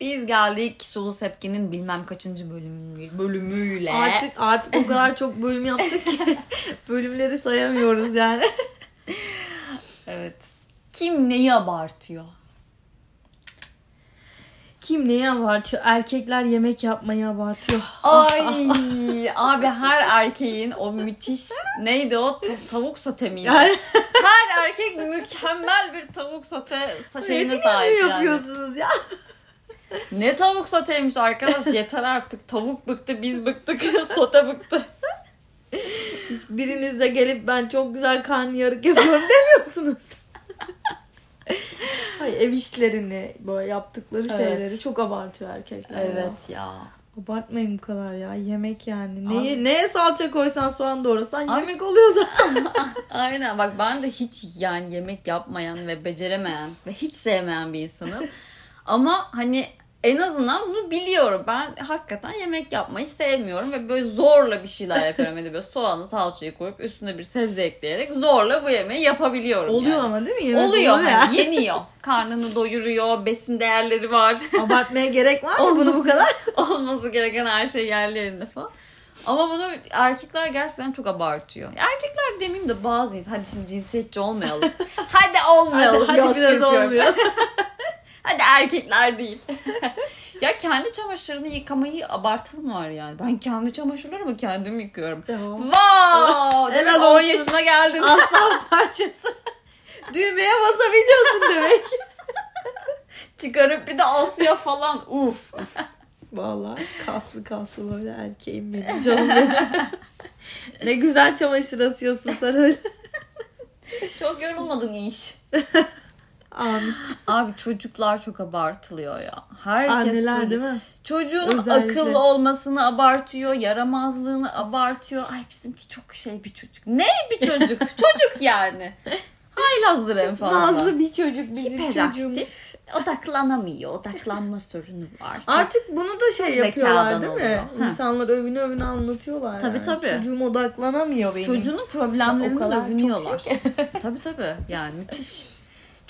Biz geldik Sulu Sepki'nin bilmem kaçıncı bölümü, bölümüyle. Artık artık o kadar çok bölüm yaptık ki bölümleri sayamıyoruz yani. Evet. Kim neyi abartıyor? Kim neyi abartıyor? Erkekler yemek yapmayı abartıyor. Ay abi her erkeğin o müthiş neydi o Ta- tavuk sote miydi? Yani- her erkek mükemmel bir tavuk sote şeyine sahip yani. yapıyorsunuz ya? Ne tavuk soteymiş arkadaş yeter artık tavuk bıktı biz bıktık sote bıktı. Hiç biriniz de gelip ben çok güzel karnıyarık yapıyorum demiyorsunuz. Ay, ev işlerini böyle yaptıkları Evet. şeyleri çok abartıyor erkekler. ya. Evet ya. Abartmayın bu kadar ya. Yemek yani. Neye, neye salça koysan soğan doğrasan Abi- yemek oluyor zaten. Aynen bak ben de hiç yani yemek yapmayan ve beceremeyen ve hiç sevmeyen bir insanım. Ama hani en azından bunu biliyorum. Ben hakikaten yemek yapmayı sevmiyorum ve böyle zorla bir şeyler yapıyorum. Hani böyle soğanı salçayı koyup üstüne bir sebze ekleyerek zorla bu yemeği yapabiliyorum. oluyor yani. ama değil mi? Yemek Oluyor hani yeniyor. Karnını doyuruyor, besin değerleri var. Abartmaya gerek var mı bunu bu kadar? Olması gereken her şey yerli yerinde falan. Ama bunu erkekler gerçekten çok abartıyor. Erkekler demeyeyim de bazı insan. Hadi şimdi cinsiyetçi olmayalım. hadi olmayalım. Hadi, hadi biraz olmuyor. Erkekler değil. ya kendi çamaşırını yıkamayı abartan var yani. Ben kendi çamaşırlarımı kendim yıkıyorum. Wow! Helal Demek 10 olsun. yaşına geldin. Aslan parçası. Düğmeye basabiliyorsun demek. Çıkarıp bir de asıyor falan. Uf. Vallahi kaslı kaslı böyle erkeğim benim canım benim. ne güzel çamaşır asıyorsun sen öyle. Çok yorulmadın iş. Amin. Abi çocuklar çok abartılıyor ya. Herkes Anneler çocuk- değil mi? Çocuğun Özellikle. akıllı olmasını abartıyor, yaramazlığını abartıyor. Ay bizimki çok şey bir çocuk. Ne bir çocuk? çocuk yani. Haylazdır en fazla. Nazlı bir çocuk bizim çocuğumuz. Hiperaktif, odaklanamıyor, odaklanma sorunu var. Artık bunu da şey yapıyorlar değil mi? oluyor. Ha. İnsanlar övünü övünü anlatıyorlar. Tabii, yani. tabii. Çocuğum odaklanamıyor benim. Çocuğunun problemlerini övünüyorlar. tabii tabii yani müthiş.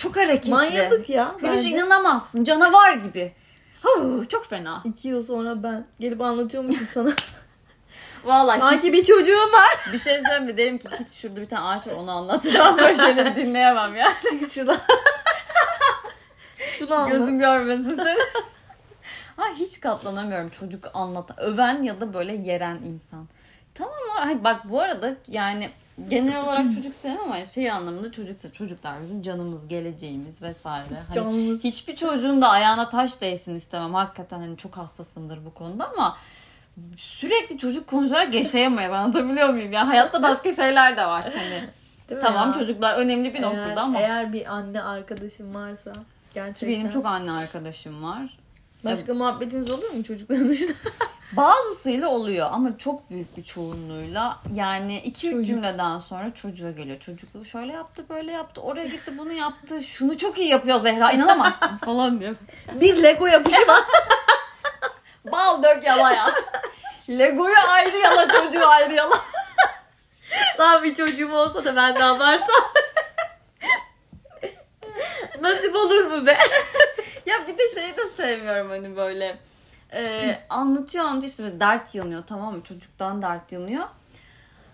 Çok hareketli. Manyadık ya bence. inanamazsın canavar gibi. Huu, çok fena. İki yıl sonra ben gelip anlatıyormuşum sana. Vallahi hiç- Sanki bir çocuğum var. bir şey söyleyeyim mi? Derim ki git şurada bir tane ağaç var onu anlat. Ben böyle şeyleri dinleyemem ya. Şuradan. Şunu anlat. Gözüm görmesin seni. Ay hiç katlanamıyorum çocuk anlatan. Öven ya da böyle yeren insan. Tamam mı? Bak bu arada yani genel olarak çocuk sevmem ama şey anlamında çocuksa çocuklar bizim canımız, geleceğimiz vesaire. Hani Canımız. Hiçbir çocuğun da ayağına taş değsin istemem. Hakikaten hani çok hassasımdır bu konuda ama sürekli çocuk konuşarak yaşayamayız. Anlatabiliyor muyum? Ya hayatta başka şeyler de var. Hani Değil tamam ya? çocuklar önemli bir Eğer- noktada ama Eğer bir anne arkadaşım varsa gerçekten. benim çok anne arkadaşım var. Başka muhabbetiniz olur mu çocukların dışında? Bazısıyla oluyor ama çok büyük bir çoğunluğuyla yani iki üç Çocuk. cümleden sonra çocuğa geliyor. Çocuk şöyle yaptı böyle yaptı oraya gitti bunu yaptı şunu çok iyi yapıyor Zehra inanamazsın falan diyor. bir Lego yapışı var. Bal dök yalaya. Lego'yu ayrı yala çocuğu ayrı yala. Daha bir çocuğum olsa da ben de abartsam. Nasip olur mu be? Bir de şeyi de sevmiyorum hani böyle e, anlatıyor anlatıyor işte dert yanıyor tamam mı çocuktan dert yanıyor.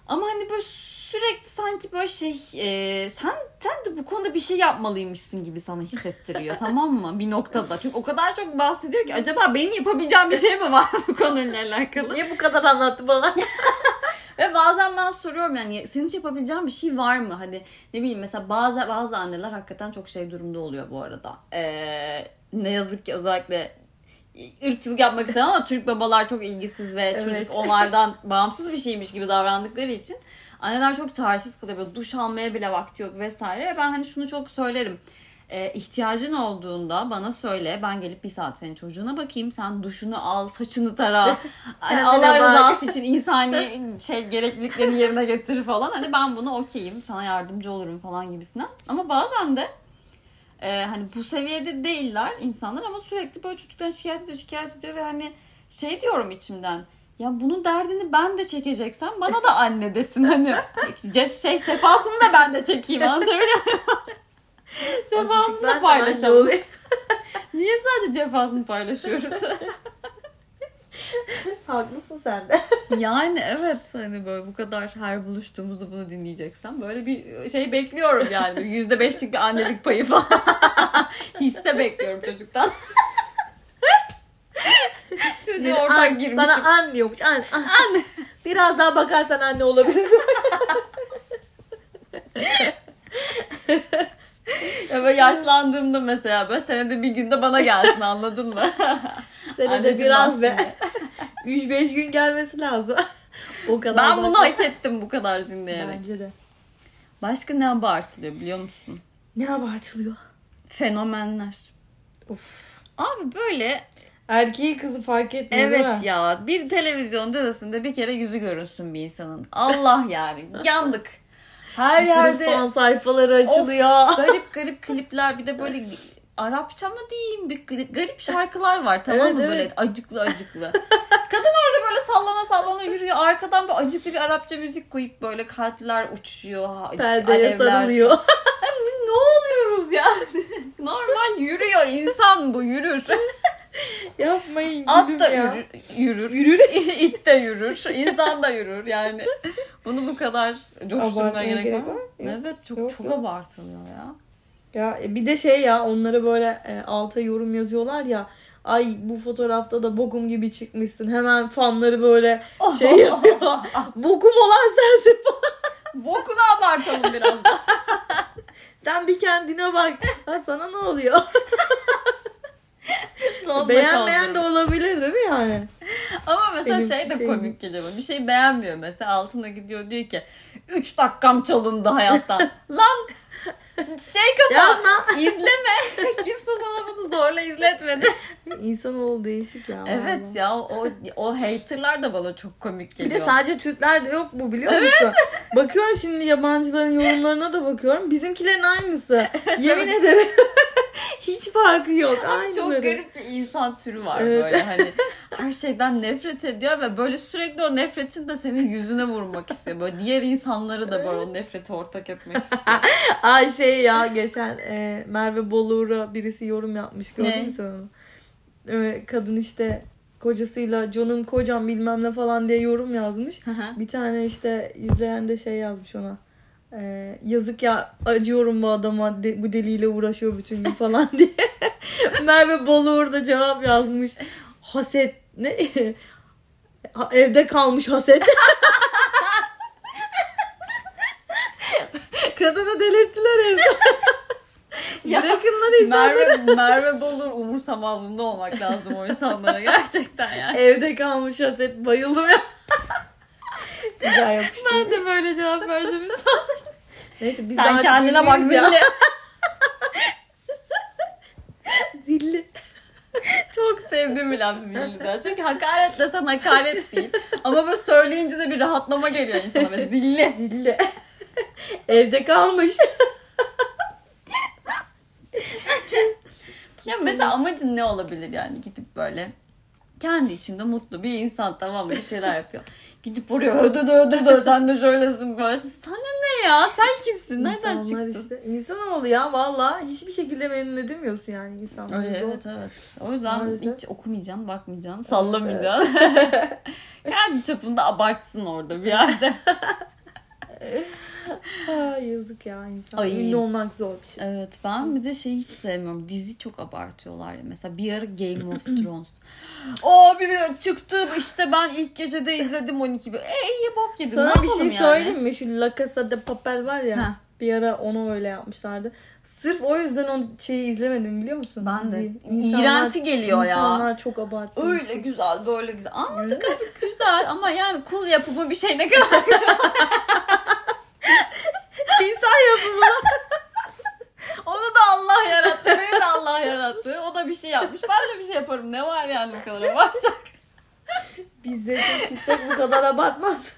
Ama hani böyle sürekli sanki böyle şey e, sen sen de bu konuda bir şey yapmalıymışsın gibi sana hissettiriyor tamam mı bir noktada. Çünkü o kadar çok bahsediyor ki acaba benim yapabileceğim bir şey mi var bu konuyla alakalı? Niye bu kadar anlattı bana? Ve bazen ben soruyorum yani senin hiç yapabileceğin bir şey var mı? Hani ne bileyim mesela bazı bazı anneler hakikaten çok şey durumda oluyor bu arada. Ee, ne yazık ki özellikle ırkçılık yapmak istemem ama Türk babalar çok ilgisiz ve Evet. çocuk onlardan bağımsız bir şeymiş gibi davrandıkları için anneler çok çaresiz kalıyor. Böyle duş almaya bile vakti yok vesaire. Ve ben hani şunu çok söylerim. Ee, ihtiyacın olduğunda bana söyle. Ben gelip bir saat senin çocuğuna bakayım. Sen duşunu al, saçını tara. hani Allah rızası için insani şey gerekliliklerini yerine getir falan. Hani ben buna okeyim. Sana yardımcı olurum falan gibisinden. Ama bazen de e, hani bu seviyede değiller insanlar ama sürekli böyle çocuktan şikayet ediyor, şikayet ediyor ve hani şey diyorum içimden. Ya bunun derdini ben de çekeceksem bana da anne desin hani. Şey sefasını da ben de çekeyim anlatabiliyor muyum? sefasını da paylaşalım. Niye sadece cefasını paylaşıyoruz? Haklısın sen de. yani evet hani böyle bu kadar her buluştuğumuzda bunu dinleyeceksen böyle bir şey bekliyorum yani. Yüzde beşlik bir annelik payı falan. Hisse bekliyorum çocuktan. Çocuğa oradan An- girmişim. Sana an diyormuş. An, an. Biraz daha bakarsan anne olabilirsin. Ya böyle yaşlandığımda mesela böyle senede bir günde bana gelsin anladın mı? Senede Anneciğim biraz be. Aslında. 3-5 gün gelmesi lazım. o kadar. Ben bunu hak ettim bu kadar dinleyerek. Bence de. Başka ne abartılıyor biliyor musun? Ne abartılıyor? Fenomenler. Of. Abi böyle Erkeği kızı fark etmiyor değil evet mi? ya bir televizyon dizisinde bir kere yüzü görünsün bir insanın. Allah yani yandık. Her Bir yerde fan sayfaları açılıyor. garip garip klipler bir de böyle Arapça mı diyeyim bir garip- şarkılar var tamam mı evet. böyle acıklı acıklı. Kadın orada böyle sallana sallana yürüyor arkadan böyle acıklı bir Arapça müzik koyup böyle kalpler uçuşuyor. Perdeye alevler. sarılıyor. ne oluyoruz ya? Normal yürüyor insan bu yürür. Yapmayın At da ya. yürür. Yürür. İt de yürür. insan da yürür yani. Bunu bu kadar coşturmaya gerek, var mı? Evet çok Yok, çok yok. abartılıyor ya. Ya e, bir de şey ya onlara böyle e, alta yorum yazıyorlar ya. Ay bu fotoğrafta da bokum gibi çıkmışsın. Hemen fanları böyle şey yapıyor. bokum olan sensin falan. Bokunu abartalım biraz da. Sen bir kendine bak. Ha, sana ne oluyor? Tozla Beğenmeyen de olabilir değil mi yani? Ama mesela Benim şey de şeyim. komik geliyor. Bir şey beğenmiyor mesela altına gidiyor diyor ki 3 dakikam çalındı hayattan. Lan şey kafa Yazma. izleme. Kimse sana bunu zorla izletmedi. İnsanoğlu değişik ya. evet vallahi. ya o o haterlar da bana çok komik Bir geliyor. de sadece Türklerde yok bu biliyor musun? Bakıyorum şimdi yabancıların yorumlarına da bakıyorum. Bizimkilerin aynısı. Yemin ederim. Hiç farkı yok. Aynı çok garip bir insan türü var Evet. böyle hani her şeyden nefret ediyor ve böyle sürekli o nefretin de senin yüzüne vurmak istiyor. Böyle diğer insanları da böyle o nefreti ortak etmek istiyor. Ay şey ya geçen e, Merve Boluğur'a birisi yorum yapmış gördün mü sen onu? E, kadın işte kocasıyla canım kocam bilmem ne falan diye yorum yazmış. Hı hı. Bir tane işte izleyen de şey yazmış ona. E, yazık ya acıyorum bu adama de- bu deliyle uğraşıyor bütün gün falan diye. Merve Boluğur da cevap yazmış. Haset ne? Ha, Evde kalmış haset. Kadını delirttiler evde. Ya, Bırakın lan insanları. Merve, Merve Bolur umursamazlığında olmak lazım o insanlara gerçekten yani. Evde kalmış haset. Bayıldım ya. Güzel yapıştırmış. Ben de böyle cevap vereceğim. Neyse biz Sen daha kendine bak ya. Zilli. Zilli. Çok sevdiğim bir laf zilli Çünkü hakaret desen hakaret değil. Ama böyle söyleyince de bir rahatlama geliyor insana. Böyle zilli. Zilli. Evde kalmış. Ya mesela amacın ne olabilir yani gidip böyle kendi içinde mutlu bir insan tamam mı bir şeyler yapıyor. Gidip oraya ödö de ödö de sen de şöylesin böyle. Sana ne ya sen kimsin nereden İnsanlar çıktın? işte. İnsanoğlu ya valla hiçbir şekilde memnun edemiyorsun yani insanları. Öyle, evet evet. O yüzden Maalesef. hiç okumayacaksın, bakmayacaksın, sallamayacaksın. Kendi çapında abartsın orada bir yerde. Aa, yazık ya insan. Ay. Ünlü olmak zor bir şey. Evet ben bir de şeyi hiç sevmiyorum. Dizi çok abartıyorlar ya. Mesela bir ara Game of Thrones. O bir çıktı işte ben ilk gecede izledim 12 bölüm. E iyi bok yedim. Sana ne bir şey yani? söyleyeyim mi? Şu La Casa de Papel var ya. Heh. Bir ara onu öyle yapmışlardı. Sırf o yüzden o şeyi izlemedim biliyor musun? Ben de. Diziyi. İğrenti geliyor ya. İnsanlar çok abarttı. Öyle güzel böyle güzel. Anladık abi güzel ama yani kul yapımı bir şey ne kadar İnsan yapımı. Onu da Allah yarattı. Beni de Allah yarattı. O da bir şey yapmış. Ben de bir şey yaparım. Ne var yani bu kadar abartacak? Biz resim çizsek bu kadar abartmaz.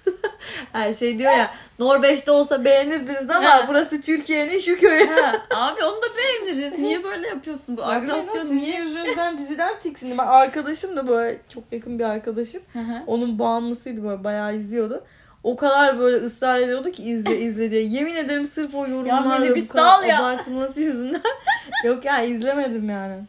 Her şey diyor ya Norveç'te olsa beğenirdiniz ama Ha. burası Türkiye'nin şu köyü. Ha, abi onu da beğeniriz. Niye böyle yapıyorsun? Bu agresyon niye? yüzünüzden diziden tiksindim. Ben arkadaşım da böyle çok yakın bir arkadaşım. Hı hı. Onun bağımlısıydı böyle bayağı izliyordu. O kadar böyle ısrar ediyordu ki izle izle diye. Yemin ederim sırf o yorumlar ve bir bu kadar ya. abartılması yüzünden. Yok ya izlemedim yani.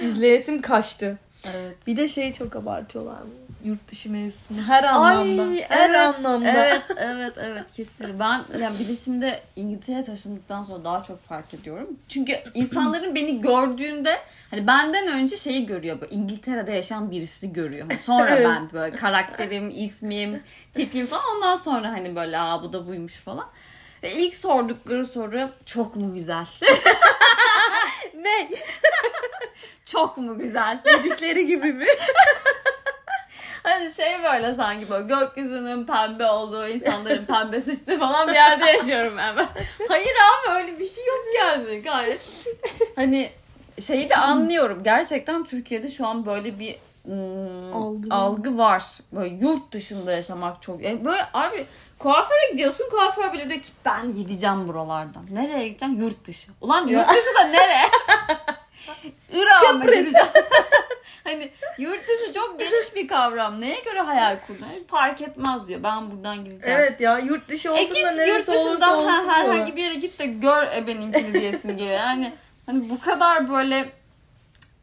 İzleyesim kaçtı. Evet. Bir de şeyi çok abartıyorlar bu yurt dışı mevzusunu. Her anlamda. Ay, her evet, anlamda. Evet, evet, evet kesinlikle. Ben yani bir de şimdi İngiltere'ye taşındıktan sonra daha çok fark ediyorum. Çünkü insanların beni gördüğünde hani benden önce şeyi görüyor böyle İngiltere'de yaşayan birisi görüyor. Hani sonra Evet. ben böyle karakterim, ismim, tipim falan ondan sonra hani böyle aa bu da buymuş falan. Ve ilk sordukları soru çok mu güzel? Ne? çok mu güzel? Dedikleri gibi mi? Hani şey böyle sanki böyle gökyüzünün pembe olduğu, insanların pembe sıçtığı falan bir yerde yaşıyorum ben. Hayır abi öyle bir şey yok yani gayet. Hani şeyi de anlıyorum. Gerçekten Türkiye'de şu an böyle bir ım, Algı. algı. var. Böyle yurt dışında yaşamak çok. Yani böyle abi kuaföre gidiyorsun kuaför bile diyor ki ben gideceğim buralardan. Nereye gideceğim? Yurt dışı. Ulan yurt dışı da nereye? Irak'a mı gideceğim? Hani yurt dışı çok geniş bir kavram. Neye göre hayal kurdun? Fark etmez diyor. Ben buradan gideceğim. Evet ya yurt dışı E olsun git da yurt neresi olursa dışından olsun. her- herhangi bir yere git de gör ebeninkini diyesin geliyor. Yani hani bu kadar böyle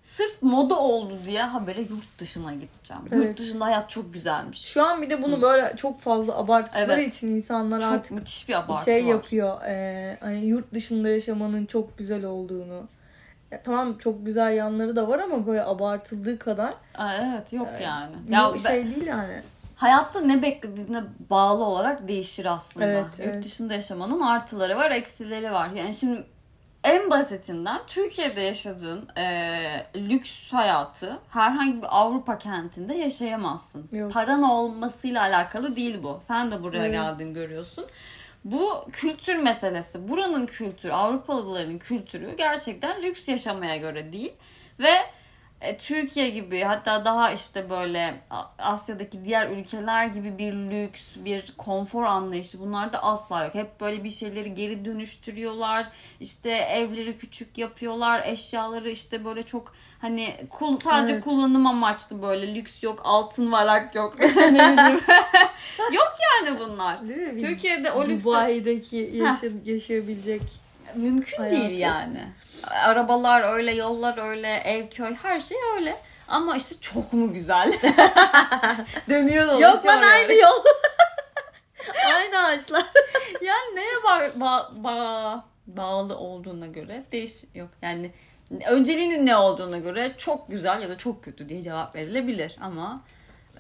sırf moda oldu diye habere yurt dışına gideceğim. Yurt Evet. dışında hayat çok güzelmiş. Şu an bir de bunu böyle çok fazla abarttıkları Evet. için insanlar çok artık müthiş bir abartı şey var. yapıyor. E, hani yurt dışında yaşamanın çok güzel olduğunu. Ya tamam çok güzel yanları da var ama böyle abartıldığı kadar Aa, evet yok yani. ya Ya bir ben- şey değil yani. hayatta ne beklediğine bağlı olarak değişir aslında. Evet, Yurt evet. dışında yaşamanın artıları var, eksileri var. Yani şimdi en basitinden Türkiye'de yaşadığın e, lüks hayatı herhangi bir Avrupa kentinde yaşayamazsın. Yok. Paran olmasıyla alakalı değil bu. Sen de buraya Evet. geldin görüyorsun. Bu kültür meselesi. Buranın kültürü, Avrupalıların kültürü gerçekten lüks yaşamaya göre değil. Ve e, Türkiye gibi hatta daha işte böyle Asya'daki diğer ülkeler gibi bir lüks, bir konfor anlayışı bunlarda asla yok. Hep böyle bir şeyleri geri dönüştürüyorlar. İşte evleri küçük yapıyorlar. Eşyaları işte böyle çok hani kul, sadece Evet. kullanım amaçlı böyle lüks yok, altın varak yok. yok yani bunlar. Değil mi? Türkiye'de o lüks Dubai'deki yaşa- yaşayabilecek mümkün hayatı. değil yani. Arabalar öyle, yollar öyle, ev köy her şey öyle. Ama işte çok mu güzel? Dönüyor dolaşıyor. Yok lan aynı yol. aynı ağaçlar. Yani neye ba- ba- ba- bağlı olduğuna göre değiş yok. Yani önceliğinin ne olduğuna göre çok güzel ya da çok kötü diye cevap verilebilir ama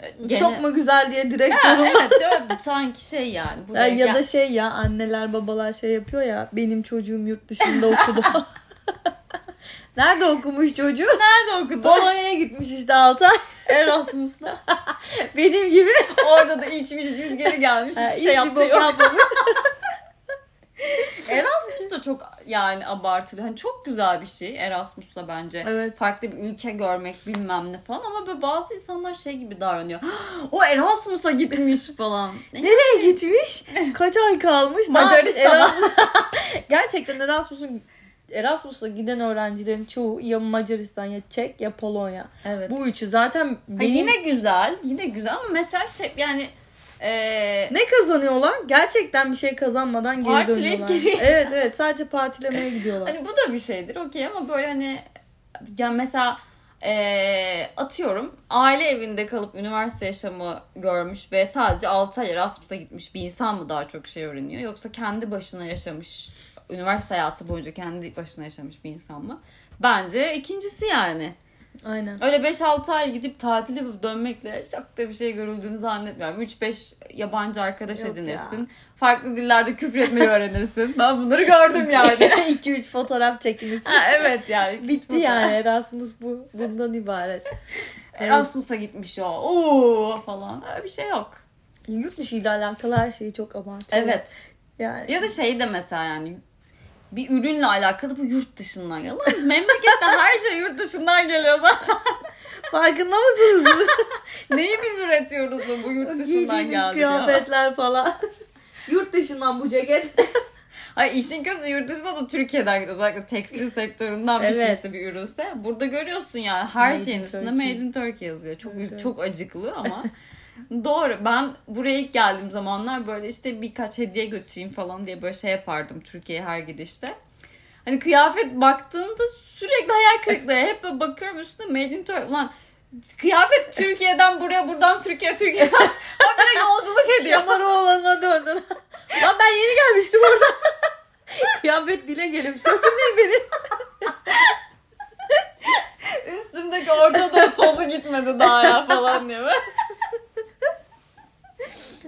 e, gene- Çok mu güzel diye direkt sorun. evet, evet sanki şey yani. Ya, buraya ya da şey ya anneler babalar şey yapıyor ya benim çocuğum yurt dışında okudu. Nerede okumuş çocuğu? Nerede okudun? Polonya'ya gitmiş işte 6 ay. Erasmus'la. Benim gibi. Orada da içmiş içmiş geri gelmiş. Hiçbir şey yaptığı yok. Erasmus da çok yani abartılı. Hani çok güzel bir şey Erasmus'la bence. Evet. Farklı bir ülke görmek bilmem ne falan ama böyle bazı insanlar şey gibi davranıyor. o Erasmus'a gitmiş falan. Nereye gitmiş? Kaç ay kalmış? Yapmış? Erasmus- Gerçekten Erasmus'un Erasmus'a giden öğrencilerin çoğu ya Macaristan ya Çek ya Polonya. Evet. Bu üçü zaten Ha, benim... yine güzel. Yine güzel ama mesela şey yani eee Ne kazanıyorlar? Gerçekten bir şey kazanmadan geri Partileyip dönüyorlar. geri- Evet evet sadece partilemeye gidiyorlar. Hani bu da bir şeydir okey ama böyle hani yani mesela eee, atıyorum aile evinde kalıp üniversite yaşamı görmüş ve sadece 6 ay Erasmus'a gitmiş bir insan mı daha çok şey öğreniyor yoksa kendi başına yaşamış üniversite hayatı boyunca kendi başına yaşamış bir insan mı? Bence ikincisi yani. Aynen. Öyle 5-6 ay gidip tatil yapıp dönmekle çok da bir şey görüldüğünü zannetmiyorum. 3-5 yabancı arkadaş Yok edinirsin. Farklı dillerde küfür etmeyi öğrenirsin. Ben bunları gördüm yani. 2-3 fotoğraf çekilirsin. ha, evet yani. Bitti yani Erasmus bu. Bundan ibaret. Erasmus'a gitmiş o. Oo falan. Öyle bir şey yok. Yurt dışı ile alakalı her şeyi çok abartıyor. Evet. Yani Ya da şey de mesela yani bir ürünle alakalı bu yurt dışından geliyor. Lan Memleketten her şey yurt dışından geliyor zaten. farkında mısınız? Neyi biz üretiyoruz da bu yurt dışından geldi ya. kıyafetler falan. Yurt dışından bu ceket. Ay işin kötü yurt dışında da Türkiye'den gidiyor. Özellikle tekstil sektöründen bir Evet. şeyse bir ürünse. Burada görüyorsun yani her Made şeyin in üstünde Turkey. Made in Turkey yazıyor. Çok evet. çok acıklı ama doğru. Ben buraya ilk geldiğim zamanlar böyle işte birkaç hediye götüreyim falan diye böyle şey yapardım Türkiye'ye her gidişte. Hani kıyafet baktığında sürekli hayal kırıklığı. Hep böyle bakıyorum üstüne Made in Turkey. Ulan kıyafet Türkiye'den buraya buradan Türkiye Türkiye'den habire yolculuk ediyor. Şamaroğlan'a döndün. Lan ben yeni gelmiştim orada. Kıyafet dile gelmiş. Götürmeyin beni. Üstümdeki Orta Doğu tozu gitmedi daha ya falan diye.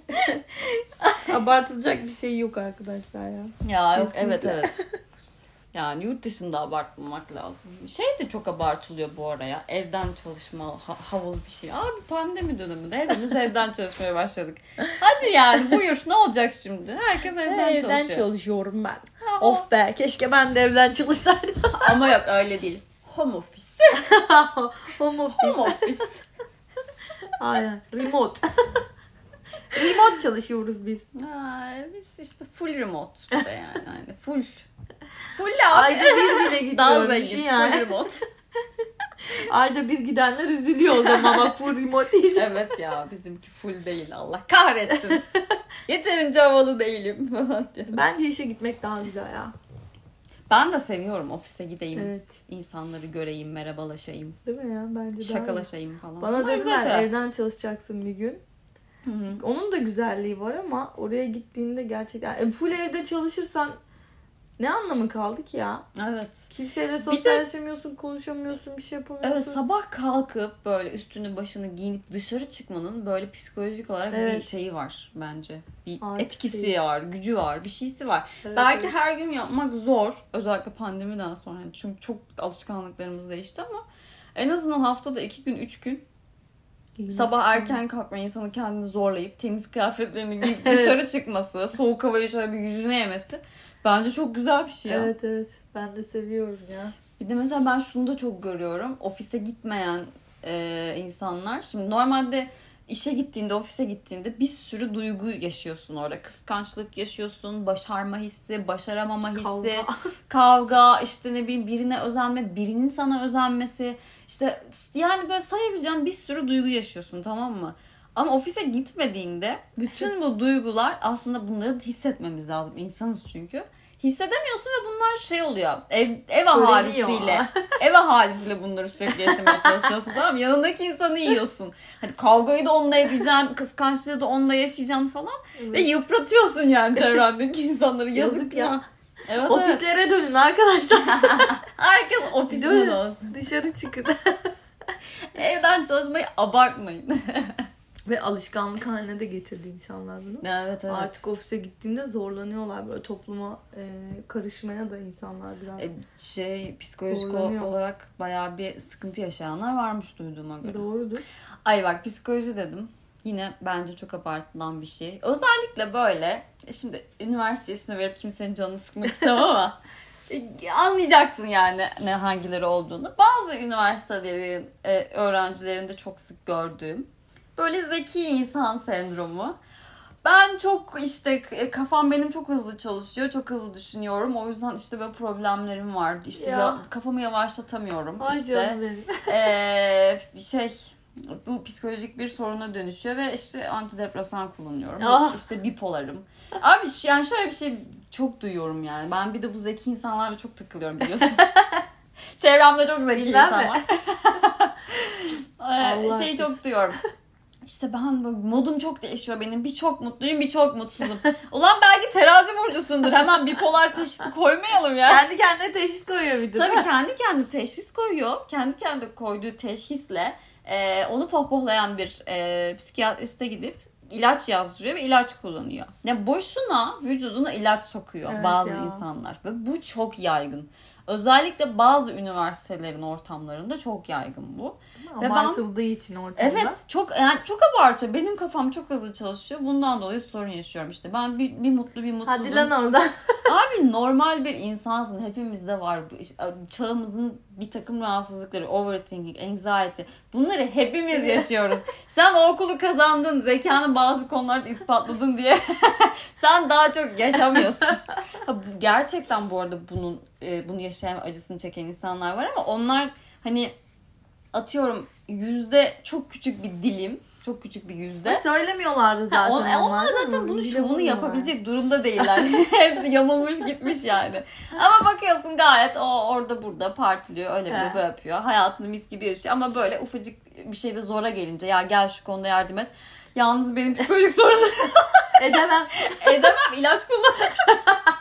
Abartılacak bir şey yok arkadaşlar ya. Ya yok, evet evet. Yani yurt dışında abartmamak lazım. Şey de çok abartılıyor bu araya. Evden çalışma ha- havalı bir şey. Abi pandemi döneminde hepimiz evden çalışmaya başladık. Hadi yani buyur ne olacak şimdi? Herkes evden, evden çalışıyor. çalışıyorum ben. Ha, Of be keşke ben de evden çalışsaydım. Ama yok öyle değil. Home office. Home office. Home office. Aynen. Remote. Remote çalışıyoruz biz. Ha, biz işte full remote. yani. yani full. Full abi. Ayda bir bile Daha gidiyorum. zengin. Yani. Full remote. Ayda bir gidenler üzülüyor o zaman ama full remote diyeceğim. evet ya bizimki full değil Allah kahretsin. Yeterince havalı değilim falan diye. Bence işe gitmek daha güzel ya. Ben de seviyorum ofise gideyim. Evet. insanları göreyim, merhabalaşayım, Değil mi ya? Bence daha şakalaşayım falan. Bana dediler evden çalışacaksın bir gün. Hı hı. Onun da güzelliği var ama oraya gittiğinde gerçekten e, full evde çalışırsan ne anlamı kaldı ki ya? Evet. Kimseyle sosyalleşemiyorsun, konuşamıyorsun, bir şey yapamıyorsun. Evet sabah kalkıp böyle üstünü başını giyinip dışarı çıkmanın böyle psikolojik olarak bir Evet. şeyi var bence. Bir Artısı. etkisi var, gücü var, bir şeysi var. Evet, Belki evet. her gün yapmak zor. Özellikle pandemiden sonra. Yani Çünkü çok alışkanlıklarımız değişti ama en azından haftada iki gün, üç gün İyi. sabah erken kalkma insanı kendini zorlayıp temiz kıyafetlerini giyip dışarı çıkması, soğuk havayı şöyle bir yüzüne yemesi bence çok güzel bir şey ya. Evet evet. Ben de seviyorum ya. Bir de mesela ben şunu da çok görüyorum. Ofise gitmeyen e, insanlar. Şimdi normalde işe gittiğinde, ofise gittiğinde bir sürü duygu yaşıyorsun orada. Kıskançlık yaşıyorsun, başarma hissi, başaramama hissi, Kavga. kavga, işte ne bileyim birine özenme, birinin sana özenmesi. İşte yani böyle sayabileceğin bir sürü duygu yaşıyorsun tamam mı? Ama ofise gitmediğinde bütün bu duygular aslında bunları hissetmemiz lazım. İnsanız çünkü. Hissedemiyorsun ve bunlar şey oluyor. Ev, ev ahalisiyle. ev ahalisiyle bunları sürekli yaşamaya çalışıyorsun tamam mı? Yanındaki insanı yiyorsun. Hani kavgayı da onunla edeceksin, kıskançlığı da onunla yaşayacaksın falan. Ve yıpratıyorsun yani çevrendeki insanları. Yazık, Yazık ya. ya. Evet, evet. Ofislere dönün arkadaşlar. Herkes ofisinde Dönün. olsun. Dışarı çıkın. Evden çalışmayı abartmayın. Ve alışkanlık haline de getirdi insanlar bunu. evet evet. Artık ofise gittiğinde zorlanıyorlar böyle topluma e, karışmaya da insanlar biraz. E, şey psikolojik Zorlanıyor. olarak bayağı bir sıkıntı yaşayanlar varmış duyduğuma göre. Doğrudur. Ay bak psikoloji dedim. Yine bence çok abartılan bir şey. Özellikle böyle e, şimdi üniversite ismi verip kimsenin canını sıkmak istemem ama e, anlayacaksın yani ne hangileri olduğunu. Bazı üniversitelerin e, öğrencilerinde çok sık gördüğüm böyle zeki insan sendromu. Ben çok işte e, kafam benim çok hızlı çalışıyor, çok hızlı düşünüyorum. O yüzden işte böyle problemlerim var. İşte Ya. kafamı yavaşlatamıyorum. Ay işte canım benim. ee, şey bu psikolojik bir soruna dönüşüyor ve işte antidepresan kullanıyorum. Ah. İşte bipolarım. Abi yani şöyle bir şey çok duyuyorum yani. Ben bir de bu zeki insanlarla çok takılıyorum biliyorsun. Çevremde çok zeki Bilmem insan mi? var. Ee, Allah şeyi çok duyuyorum. İşte ben böyle modum çok değişiyor benim. Bir çok mutluyum, bir çok mutsuzum. Ulan belki terazi burcusundur. Hemen bipolar teşhisi koymayalım ya. Kendi kendine teşhis koyuyor bir de. Tabii kendi kendine teşhis koyuyor. Kendi kendine koyduğu teşhisle e, onu pohpohlayan bir e, psikiyatriste gidip ilaç yazdırıyor ve ilaç kullanıyor. Ya boşuna vücuduna ilaç sokuyor Evet bazı ya. insanlar ve bu çok yaygın. Özellikle bazı üniversitelerin ortamlarında çok yaygın bu. Ve ben- Abartıldığı için ortamda. Evet çok yani çok abartıyor. Benim kafam çok hızlı çalışıyor. Bundan dolayı sorun yaşıyorum işte. Ben bir, bir mutlu bir mutsuzum. Hadi lan oradan. Abi normal bir insansın. Hepimizde var. Çağımızın bir takım rahatsızlıkları, overthinking, anxiety. Bunları hepimiz yaşıyoruz. Sen o okulu kazandın, zekanı bazı konularda ispatladın diye sen daha çok yaşamıyorsun. Ha, bu- gerçekten bu arada bunun e, bunu yaşayan, acısını çeken insanlar var ama onlar hani atıyorum yüzde çok küçük bir dilim, çok küçük bir yüzde. Söylemiyorlardı zaten. Ha, on- e, onlar değil zaten Bile şovunu yapabilecek durumda değiller. Hepsi yamulmuş gitmiş yani. Ama bakıyorsun gayet o orada burada partiliyor öyle bir böyle yapıyor. Hayatını mis gibi yaşıyor ama böyle ufacık bir şeyde zora gelince ya gel şu konuda yardım et. Yalnız benim psikolojik sorunum Edemem. edemem ilaç kullan.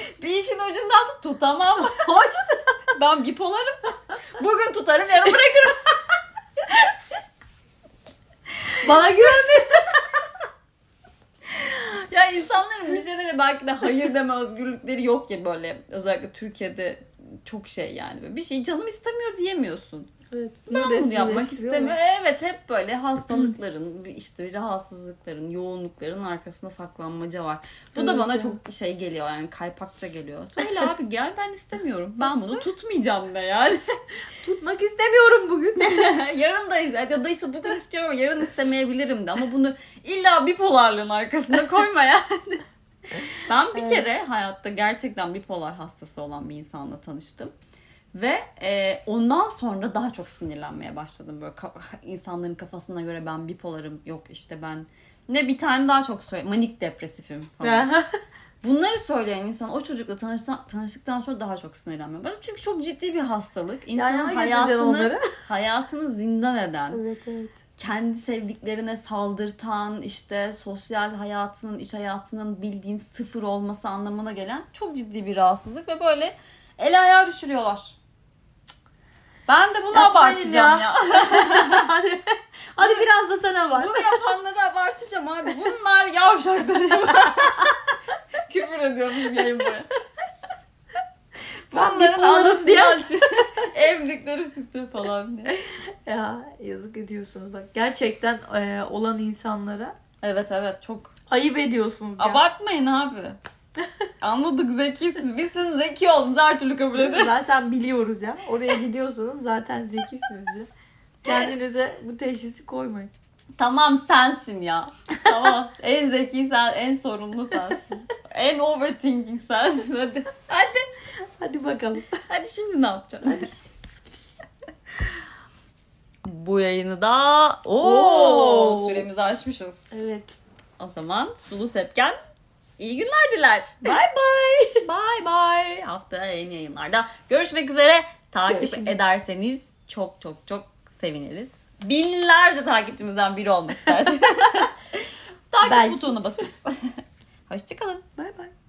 bir işin ucundan tut tutamam. Hoş. Ben bipolarım. Bugün tutarım yarın bırakırım. Bana güvenme. Ya insanların bir şeylere belki de hayır deme özgürlükleri yok ya böyle. Özellikle Türkiye'de çok şey yani. Bir şey canım istemiyor diyemiyorsun. Evet. Ben yapmak istemiyorum. Evet hep böyle hastalıkların, işte rahatsızlıkların, yoğunlukların arkasında saklanmaca var. Bu da bana evet. çok şey geliyor yani kaypakça geliyor. Söyle abi gel ben istemiyorum. Ben bunu tutmayacağım da yani. Tutmak istemiyorum bugün. yarın da ya da işte bugün istiyorum ama yarın istemeyebilirim de ama bunu illa bipolarlığın arkasında koyma yani. Ben bir Evet. kere hayatta gerçekten bipolar hastası olan bir insanla tanıştım. Ve e, ondan sonra daha çok sinirlenmeye başladım. Böyle ka- insanların kafasına göre ben bipolarım yok işte ben ne bir tane daha çok söyle manik depresifim falan. Bunları söyleyen insan o çocukla tanıştıktan, tanıştıktan sonra daha çok sinirlenmeye başladı. Çünkü çok ciddi bir hastalık. İnsanın getireceğim hayatını, hayatını zindan eden, evet evet. kendi sevdiklerine saldırtan, işte sosyal hayatının, iş hayatının bildiğin sıfır olması anlamına gelen çok ciddi bir rahatsızlık ve böyle el ayağa düşürüyorlar. Ben de bunu Yapmayın abartacağım ya. hadi, hadi biraz da sen abart. bunu yapanları abartacağım abi. Bunlar yavşaktır. Küfür ediyorum bir yayın boyu. Ben Bunların anası diye. Emdikleri sütü falan diye. Ya yazık ediyorsunuz bak. Gerçekten e, olan insanlara Evet evet çok ayıp ediyorsunuz ya. Abartmayın abi. Anladık zekisiniz. Biz sizin zeki olduğunuzu her türlü kabul ederiz. Zaten biliyoruz ya. Oraya gidiyorsanız zaten zekisiniz ya. Kendinize bu teşhisi koymayın. Tamam sensin ya. Tamam. en zeki sen, en sorumlu sensin. En overthinking sensin. Hadi. Hadi. Hadi bakalım. Hadi şimdi ne yapacaksın? Bu yayını da Oo, Oo. süremizi aşmışız. Evet. O zaman Sulu Sepken iyi günler diler. Bye bye. Bye bye. Haftaya yeni yayınlarda görüşmek üzere. Takip Görüşürüz. ederseniz çok çok çok seviniriz. Binlerce takipçimizden biri olmak isterseniz. Takip Belki. butonuna basınız. Hoşçakalın. Bye bye.